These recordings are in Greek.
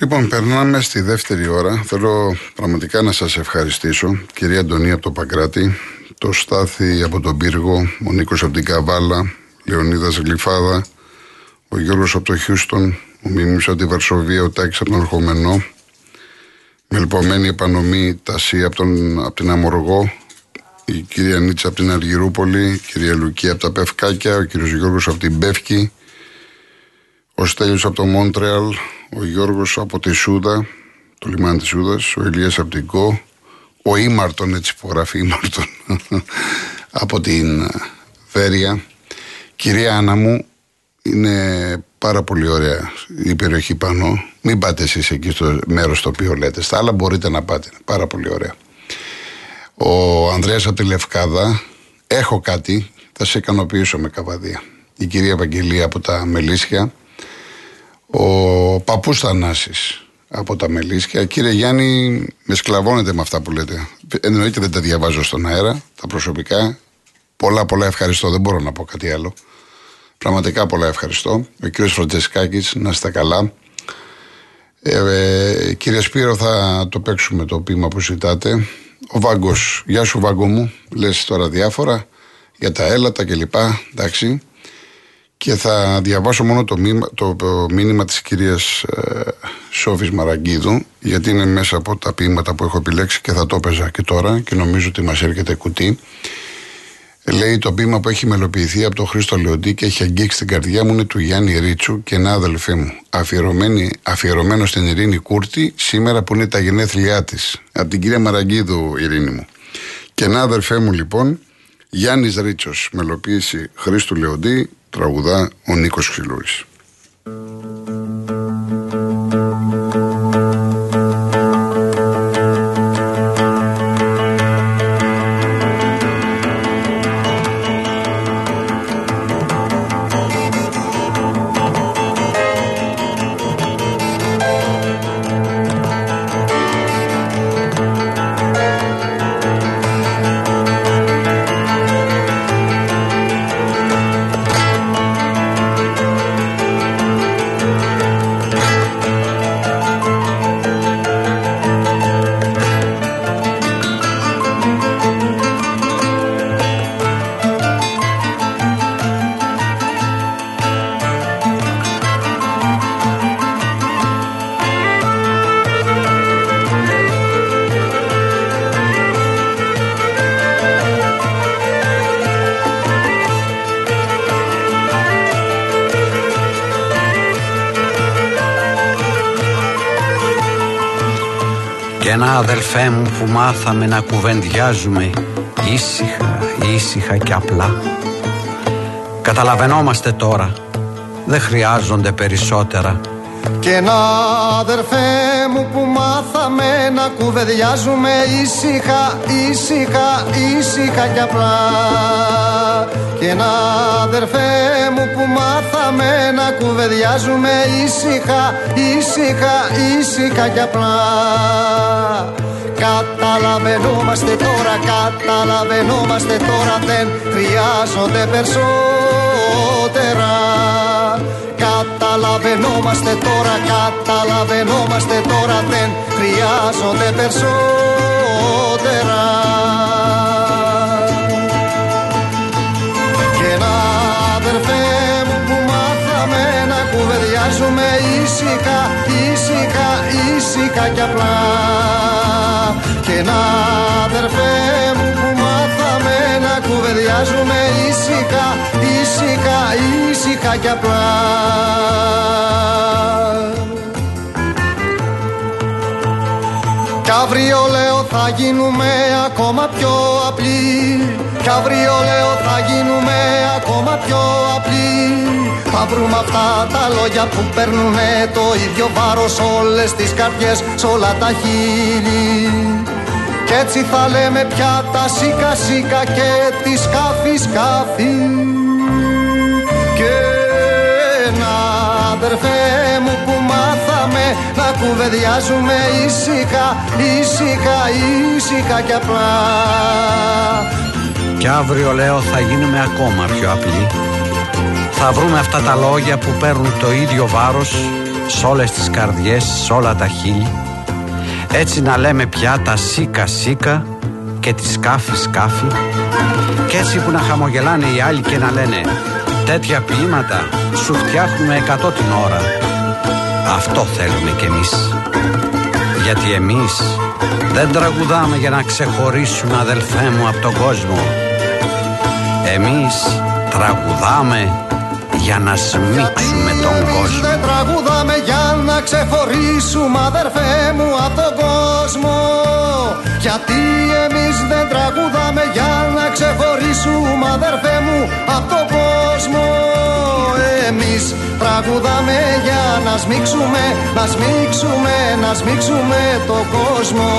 Λοιπόν, περνάμε στη δεύτερη ώρα. Θέλω πραγματικά να σας ευχαριστήσω. Κυρία Αντωνία από το Παγκράτη, το Στάθη από τον Πύργο, ο Νίκος από την Καβάλα, Λεωνίδας Γλυφάδα, ο Γιώργος από το Χιούστον, ο Μιμής από τη Βαρσοβία, ο Τάκης από τον Αρχομενό, με λυπωμένη επανομή Τασί από, τον, από την Αμοργό, η κυρία Νίτσα από την Αργυρούπολη, η κυρία Λουκία από τα Πευκάκια, ο κύριος Γιώργος από την Πεύκη, ο Στέλιος από το Μόντρεαλ, ο Γιώργος από τη Σούδα, το λιμάνι της Σούδας, ο Ηλίας από την Κο, ο Ήμαρτον, έτσι υπογραφεί Ήμαρτον, από την Βέρεια. Κυρία Άννα μου, είναι πάρα πολύ ωραία η περιοχή πάνω. Μην πάτε εσείς εκεί στο μέρος το οποίο λέτε. Στα άλλα μπορείτε να πάτε. Πάρα πολύ ωραία. Ο Ανδρέας από τη Λευκάδα, έχω κάτι, θα σε ικανοποιήσω με καβαδία. Η κυρία Ευαγγελία από τα Μελίσια, ο παππούς Θανάσης από τα Μελίσια. Κύριε Γιάννη, με σκλαβώνετε με αυτά που λέτε. Εννοείται δεν τα διαβάζω στον αέρα, τα προσωπικά. Πολλά πολλά ευχαριστώ, δεν μπορώ να πω κάτι άλλο. Πραγματικά πολλά ευχαριστώ. Ο κύριος Φροντζεσκάκης, να είστε καλά. Ε, ε, κύριε Σπύρο, θα το παίξουμε το πείμα που ζητάτε. Ο Βάγκος, γεια σου Βάγκο μου, λες τώρα διάφορα για τα έλατα κλπ. Εντάξει. Και θα διαβάσω μόνο το, μήνυμα, το, μήνυμα της κυρίας ε, Σόφης Μαραγκίδου γιατί είναι μέσα από τα ποίηματα που έχω επιλέξει και θα το έπαιζα και τώρα και νομίζω ότι μας έρχεται κουτί. Λέει το πείμα που έχει μελοποιηθεί από τον Χρήστο Λεοντή και έχει αγγίξει την καρδιά μου είναι του Γιάννη Ρίτσου και ένα αδελφέ μου. Αφιερωμένο στην Ειρήνη Κούρτη, σήμερα που είναι τα γενέθλιά της. Από την κυρία Μαραγκίδου, Ειρήνη μου. Και ένα αδελφέ μου λοιπόν, Γιάννης Ρίτσος, μελοποίηση Χρήστου Λεοντή, τραγουδά ο Νίκος Χιλούρη. Ένα αδελφέ μου που μάθαμε να κουβεντιάζουμε ήσυχα, ήσυχα και απλά. Καταλαβαίνόμαστε τώρα, δεν χρειάζονται περισσότερα. Και ένα αδερφέ μου που μάθαμε να κουβεντιάζουμε ήσυχα, ήσυχα, ήσυχα και απλά. Και ένα αδερφέ μου που μάθαμε να κουβεντιάζουμε ήσυχα, ήσυχα, ήσυχα και απλά. Καταλαβαίνόμαστε τώρα, καταλαβαίνόμαστε τώρα δεν χρειάζονται περισσότερα Καταλαβαίνόμαστε τώρα, καταλαβαίνόμαστε τώρα δεν χρειάζονται περισσότερα κουβεντιάζουμε ήσυχα, ήσυχα, ήσυχα και απλά και ένα αδερφέ μου που μάθαμε να κουβεντιάζουμε ήσυχα, ήσυχα, ήσυχα και απλά. Αύριο λέω θα γίνουμε ακόμα πιο απλοί. Κι αύριο λέω θα γίνουμε ακόμα πιο απλοί. Θα βρούμε αυτά τα λόγια που παίρνουνε το ίδιο βάρος όλες τις καρδιές, σ' όλα τα χείλη. Κι έτσι θα λέμε πια τα σίκα σίκα και τη σκάφη σκάφη. Και ένα αδερφέ μου που μάθαμε να κουβεντιάζουμε ήσυχα, ήσυχα, ήσυχα και απλά. Κι αύριο λέω θα γίνουμε ακόμα πιο απλοί. Θα βρούμε αυτά τα λόγια που παίρνουν το ίδιο βάρος Σ' όλες τις καρδιές, σ' όλα τα χείλη. Έτσι να λέμε πια τα σίκα σίκα Και τη σκάφη σκάφη. Κι έτσι που να χαμογελάνε οι άλλοι και να λένε Τέτοια ποίηματα σου φτιάχνουμε εκατό την ώρα Αυτό θέλουμε κι εμείς. Γιατί εμείς δεν τραγουδάμε για να ξεχωρίσουμε αδελφέ μου από τον κόσμο. Εμείς τραγουδάμε για να σμίξουμε τον κόσμο. Δεν τραγουδάμε για να ξεχωρίσουμε αδερφέ μου από τον κόσμο. Γιατί εμείς δεν τραγουδάμε για να ξεχωρίσουμε αδερφέ μου από τον κόσμο. Εμείς τραγουδάμε για να σμίξουμε, να σμίξουμε, να σμίξουμε τον κόσμο.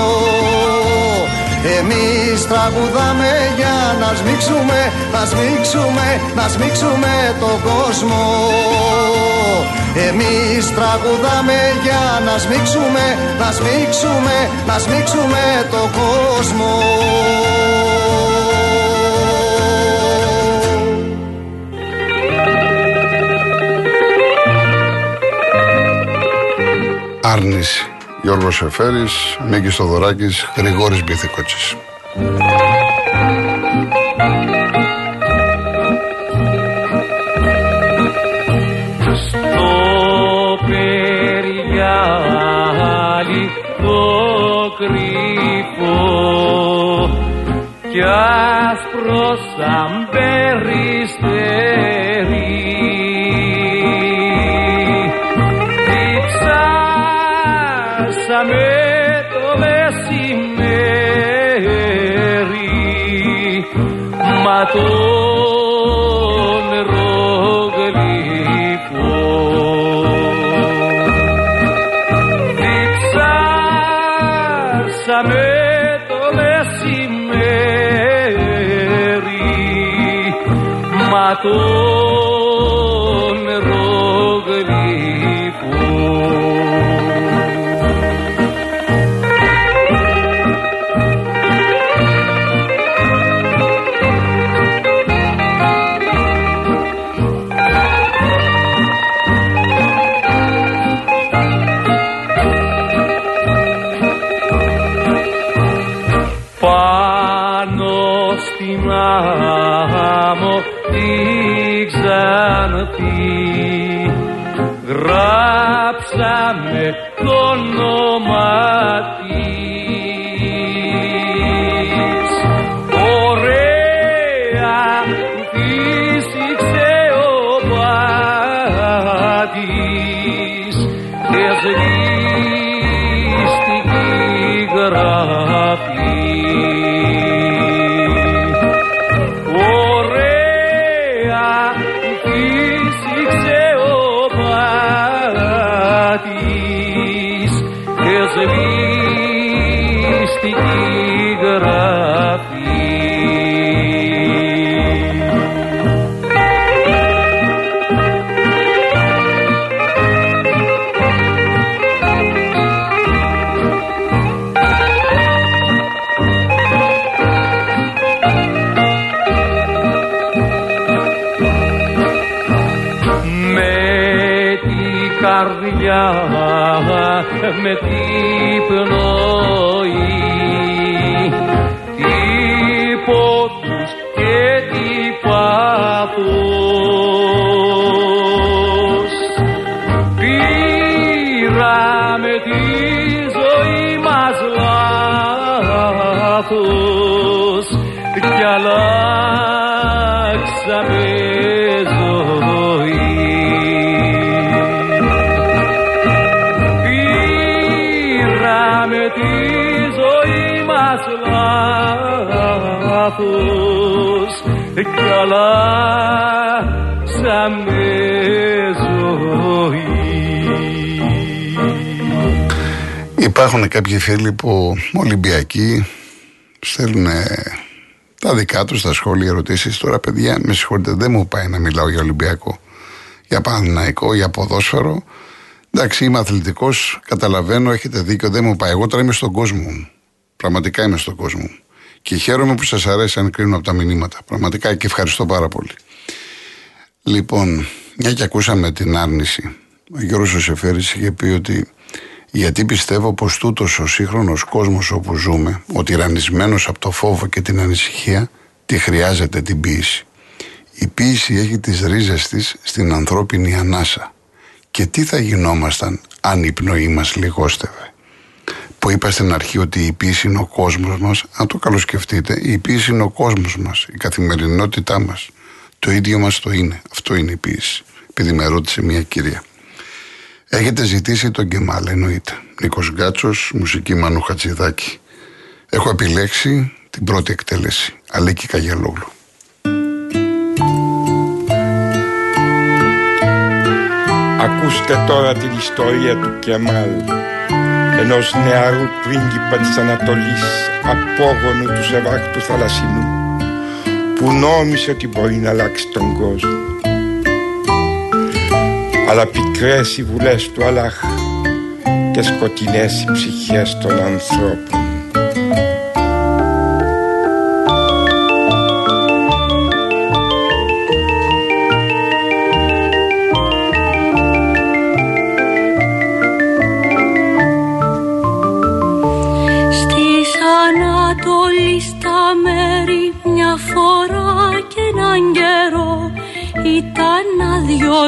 Εμείς τραγουδάμε για να σμίξουμε, να σμίξουμε, να σμίξουμε τον κόσμο. Εμείς τραγουδάμε για να σμίξουμε, να σμίξουμε, να σμίξουμε τον κόσμο Γιώργος Εφέρης, Μίκης Στοδωράκης, Γρηγόρης Μπιθικότσης. Τον ρογλυφό διψάσαμε το μεσημέρι. Μα τον αλλάξαμε ζωή. Υπάρχουν κάποιοι φίλοι που Ολυμπιακοί στέλνουν τα δικά τους στα σχόλια ερωτήσεις. Τώρα, παιδιά, με συγχωρείτε, δεν μου πάει να μιλάω για Ολυμπιακό, για Παναναϊκό, για ποδόσφαιρο. Εντάξει, είμαι αθλητικός, καταλαβαίνω, έχετε δίκιο, δεν μου πάει. Εγώ τώρα είμαι στον κόσμο μου. Πραγματικά είμαι στον κόσμο μου. Και χαίρομαι που σας αρέσει αν κρίνω από τα μηνύματα. Πραγματικά και ευχαριστώ πάρα πολύ. Λοιπόν, μια και ακούσαμε την άρνηση Ο Γιώργος ο Σεφέρης είχε πει ότι γιατί πιστεύω πως τούτος ο σύγχρονος κόσμος όπου ζούμε, ο τυραννισμένος από το φόβο και την ανησυχία, τη χρειάζεται την ποίηση. Η ποίηση έχει τις ρίζες της στην ανθρώπινη ανάσα. Και τι θα γινόμασταν αν η πνοή μας λιγόστευε; Που είπα στην αρχή ότι η ποίηση είναι ο κόσμος μας, αν το καλοσκεφτείτε, η ποίηση είναι ο κόσμος μας, η καθημερινότητά μας. Το ίδιο μας το είναι. Αυτό είναι η ποίηση. Επειδή με ρώτησε μια κυρία. Έχετε ζητήσει τον Κεμάλ, εννοείται. Νίκος Γκάτσος, μουσική Μανού Χατζηδάκη. Έχω επιλέξει την πρώτη εκτέλεση. Αλέκη Καγιαλόγλου. Ακούστε τώρα την ιστορία του Κεμάλ ενός νεαρού πρίγκιπα της Ανατολής απόγονου του Σεβάχτου Θαλασσινού που νόμισε ότι μπορεί να αλλάξει τον κόσμο. Αλλά πικρές οι βουλές του Αλλάχ και σκοτεινές οι ψυχές των ανθρώπων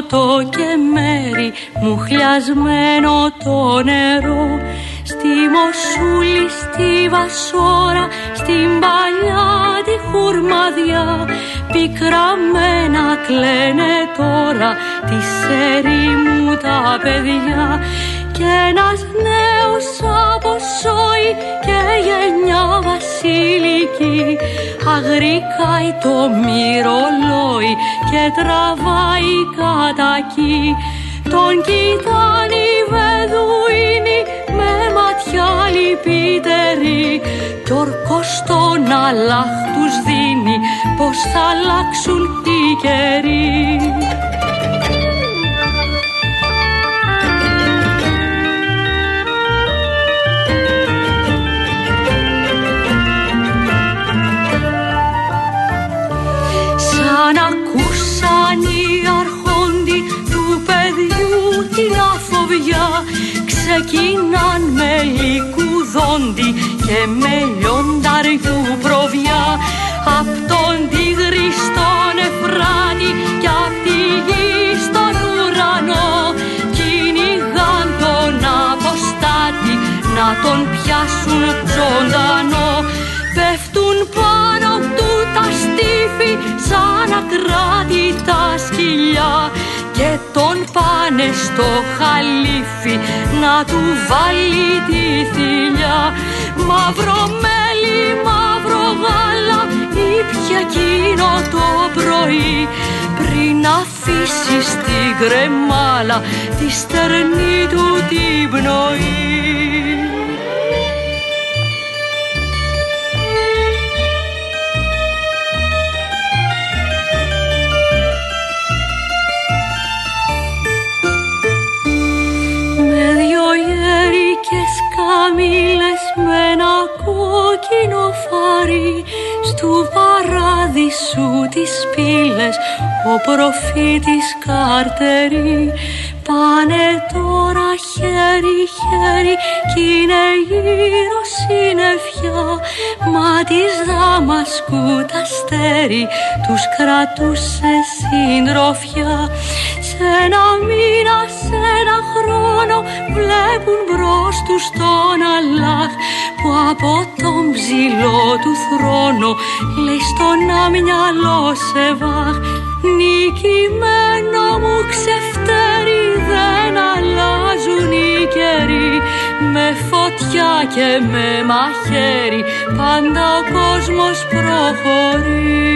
το και μέρη μου χλιασμένο το νερό. Στη Μοσούλη, στη Βασόρα, στην παλιά τη χουρμαδιά. Πικραμένα κλαίνε τώρα τη μου τα παιδιά. Κι ένας νέος αποσόει και γενιά βασιλική Αγρικάει το μυρολόι και τραβάει κατακί Τον κοιτάνει βεδουίνι με ματιά λυπητερή. Κι ορκός τον αλάχ τους δίνει πως θα αλλάξουν οι καιροί λικουδόντι και με λιονταριού προβιά απ' τον τίγρη στον Εφράτη κι απ' τη γη στον ουρανό κυνηγάν τον αποστάτη να τον πιάσουν ζωντανό πάνε στο χαλίφι να του βάλει τη θηλιά. Μαύρο μέλι, μαύρο γάλα ήπια εκείνο το πρωί. Πριν αφήσεις στην κρεμάλα τη στερνή του την πνοή στου παράδεισου τις πύλες ο προφήτης Καρτερή πάνε τώρα χέρι χέρι κι είναι γύρω συννεφιά. Μα της Δαμασκού τα στέρι τους κρατούσε συντροφιά. Σε ένα μήνα, σε ένα χρόνο βλέπουν μπρος τους τον Αλλάχ που από τον ψηλό του θρόνο λέει στον αμυαλό σε βάχ νικημένο μου ξεφτέρι δεν αλλάζουν οι καιροί. Με φωτιά και με μαχαίρι πάντα ο κόσμος προχωρεί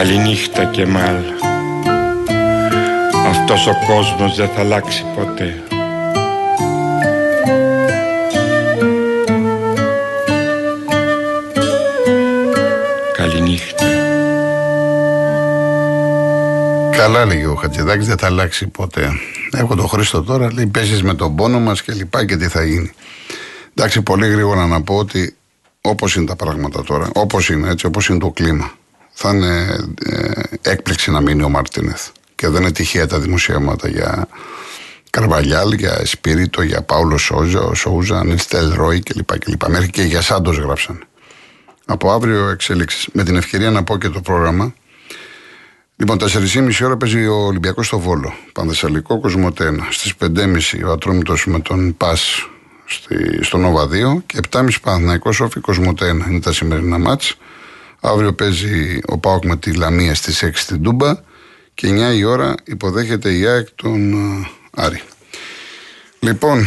Καληνύχτα και μάλ. Αυτός ο κόσμος δεν θα αλλάξει ποτέ. Καληνύχτα. Καλά λέγει ο Χατζηδάκης δεν θα αλλάξει ποτέ. Έχω τον Χρήστο τώρα, λέει παίζει με τον πόνο μας και λοιπά και τι θα γίνει. Εντάξει, πολύ γρήγορα να πω ότι όπως είναι τα πράγματα τώρα, όπως είναι έτσι, όπως είναι το κλίμα, θα είναι ε, έκπληξη να μείνει ο Μαρτίνεθ. Και δεν είναι τυχαία τα δημοσιεύματα για Καρβαλιάλ, για Εσπίριτο, για Πάουλο Σόζα, Σόουζα, Νίλς Ρόι κλπ. κλπ. Μέχρι και για Σάντος γράψαν. Από αύριο εξέλιξη. Με την ευκαιρία να πω και το πρόγραμμα. Λοιπόν, 4.30 ώρα παίζει ο Ολυμπιακός στο Βόλο. Πανδεσσαλικό Κοσμοτένα. Στις 5.30 ο Ατρόμητος με τον Πας στο Νόβα 2 και 7.30 Παναθηναϊκός Όφη Κοσμοτένα. Είναι τα σημερινά μάτς. Αύριο παίζει ο Πάοκ με τη Λαμία στις 6 στην Τούμπα και 9 η ώρα υποδέχεται η ΑΕΚ τον ε, Άρη. Λοιπόν,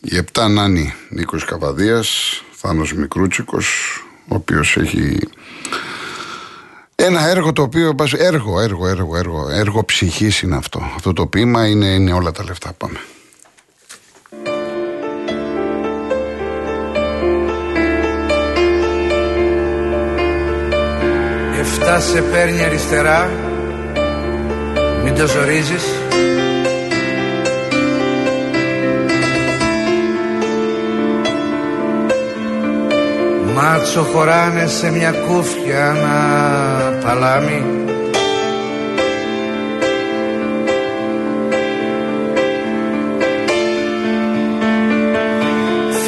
η 7 Νάνη Νίκος Καβαδίας, Θάνος Μικρούτσικος, ο οποίος έχει ένα έργο το οποίο. Έργο, έργο, έργο, έργο. Έργο ψυχής είναι αυτό. Αυτό το ποίημα είναι, είναι όλα τα λεφτά. Πάμε. Εφτά σε παίρνει αριστερά. Μην το ζορίζεις. Μάτσο χωράνε σε μια κούφια να παλάμι.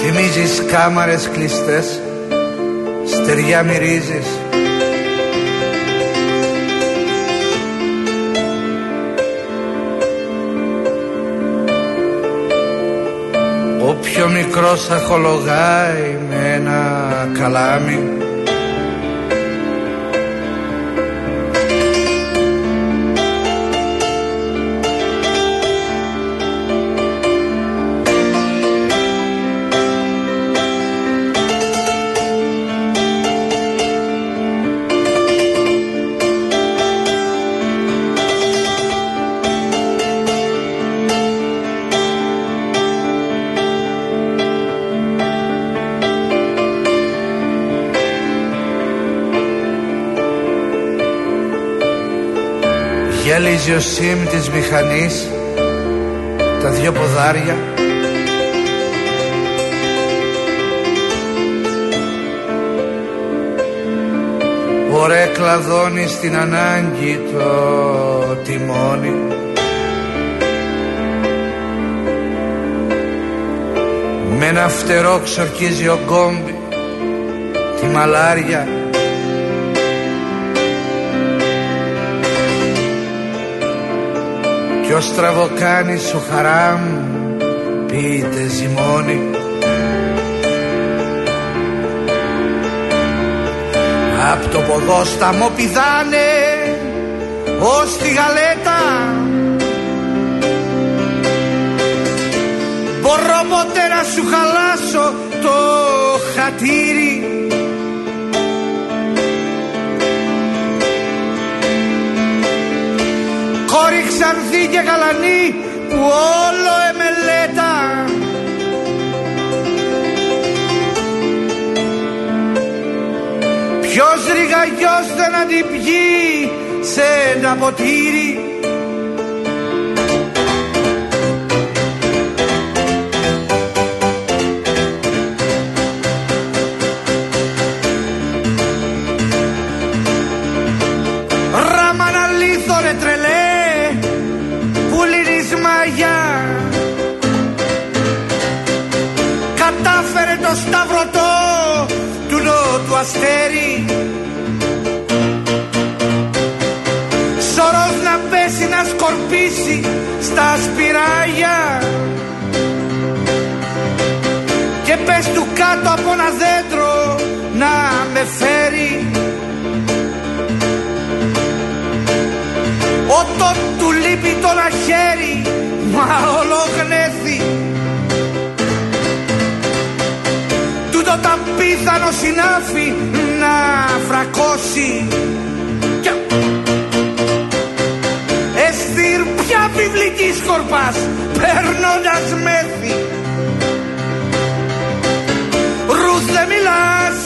Θυμίζεις κάμαρες κλειστές Στεριά μυρίζεις πιο μικρός αχολογάει με ένα καλάμι Γυαλίζει ο σίμ της μηχανής Τα δυο ποδάρια. Ωραία κλαδώνει στην ανάγκη το τιμόνι. Με ένα φτερό ξορκίζει ο κόμπι τη μαλάρια Ποιος στραβοκάνει σου χαράμ πείτε ζυμώνει. Απ' το ποδόσταμο πηδάνε ως τη γαλέτα. Μπορώ ποτέ να σου χαλάσω το χατήρι Κόρη ξανθή και γαλανή που όλο εμελέτα. Ποιος ρηγαγιός δεν αντιπιεί σε ένα ποτήρι; Αστέρι. Σωρός να πέσει να σκορπίσει στα σπυράγια. Και πες του κάτω από ένα δέντρο να με φέρει. Όταν του λείπει το χέρι μα όλο τα πίθανο συνάφη να φρακώσει. Εστήρ πια βιβλική σκορπάς παίρνοντας μέθη. Ρουθ δεν μιλάς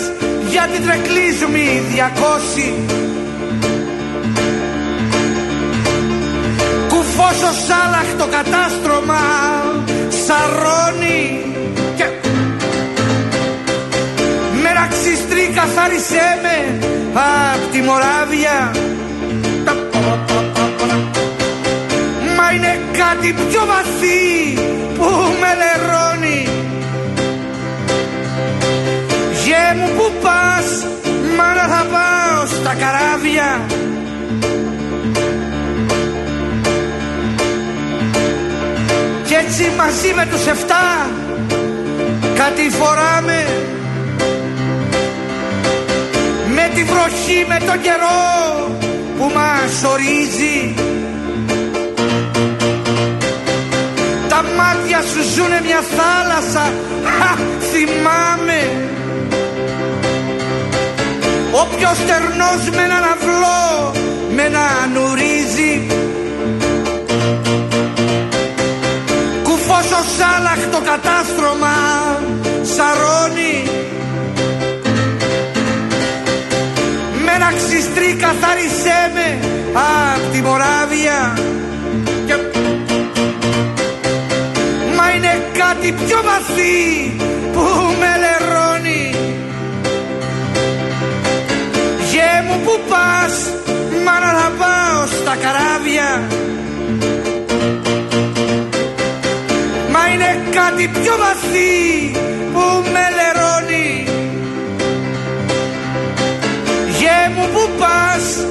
για την τρεκλίσμη διακόση. Κουφός πόσο σάλαχτο κατάστρωμα σαρώνει και με ραξιστρή καθάρισέ με απ' τη Μοράβια. Μα είναι κάτι πιο βαθύ που με λερώνει. Γε μου που πας, μάνα θα πάω στα καράβια. Κι έτσι μαζί με τους εφτά κάτι φοράμε Με τη βροχή, με τον καιρό που μας ορίζει. Τα μάτια σου ζουνε μια θάλασσα, χα, θυμάμαι. Όποιος στερνός με έναν αυλό με έναν ουρίζει. Κουφός ως άλλαχτο κατάστρωμα μοράβια. Και... Μα είναι κάτι πιο βαθύ που με λερώνει. Γε μου που πας να πάω στα καράβια. Μα είναι κάτι πιο βαθύ που με λερώνει. Γε μου που πας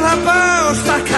να πάω στα καράβια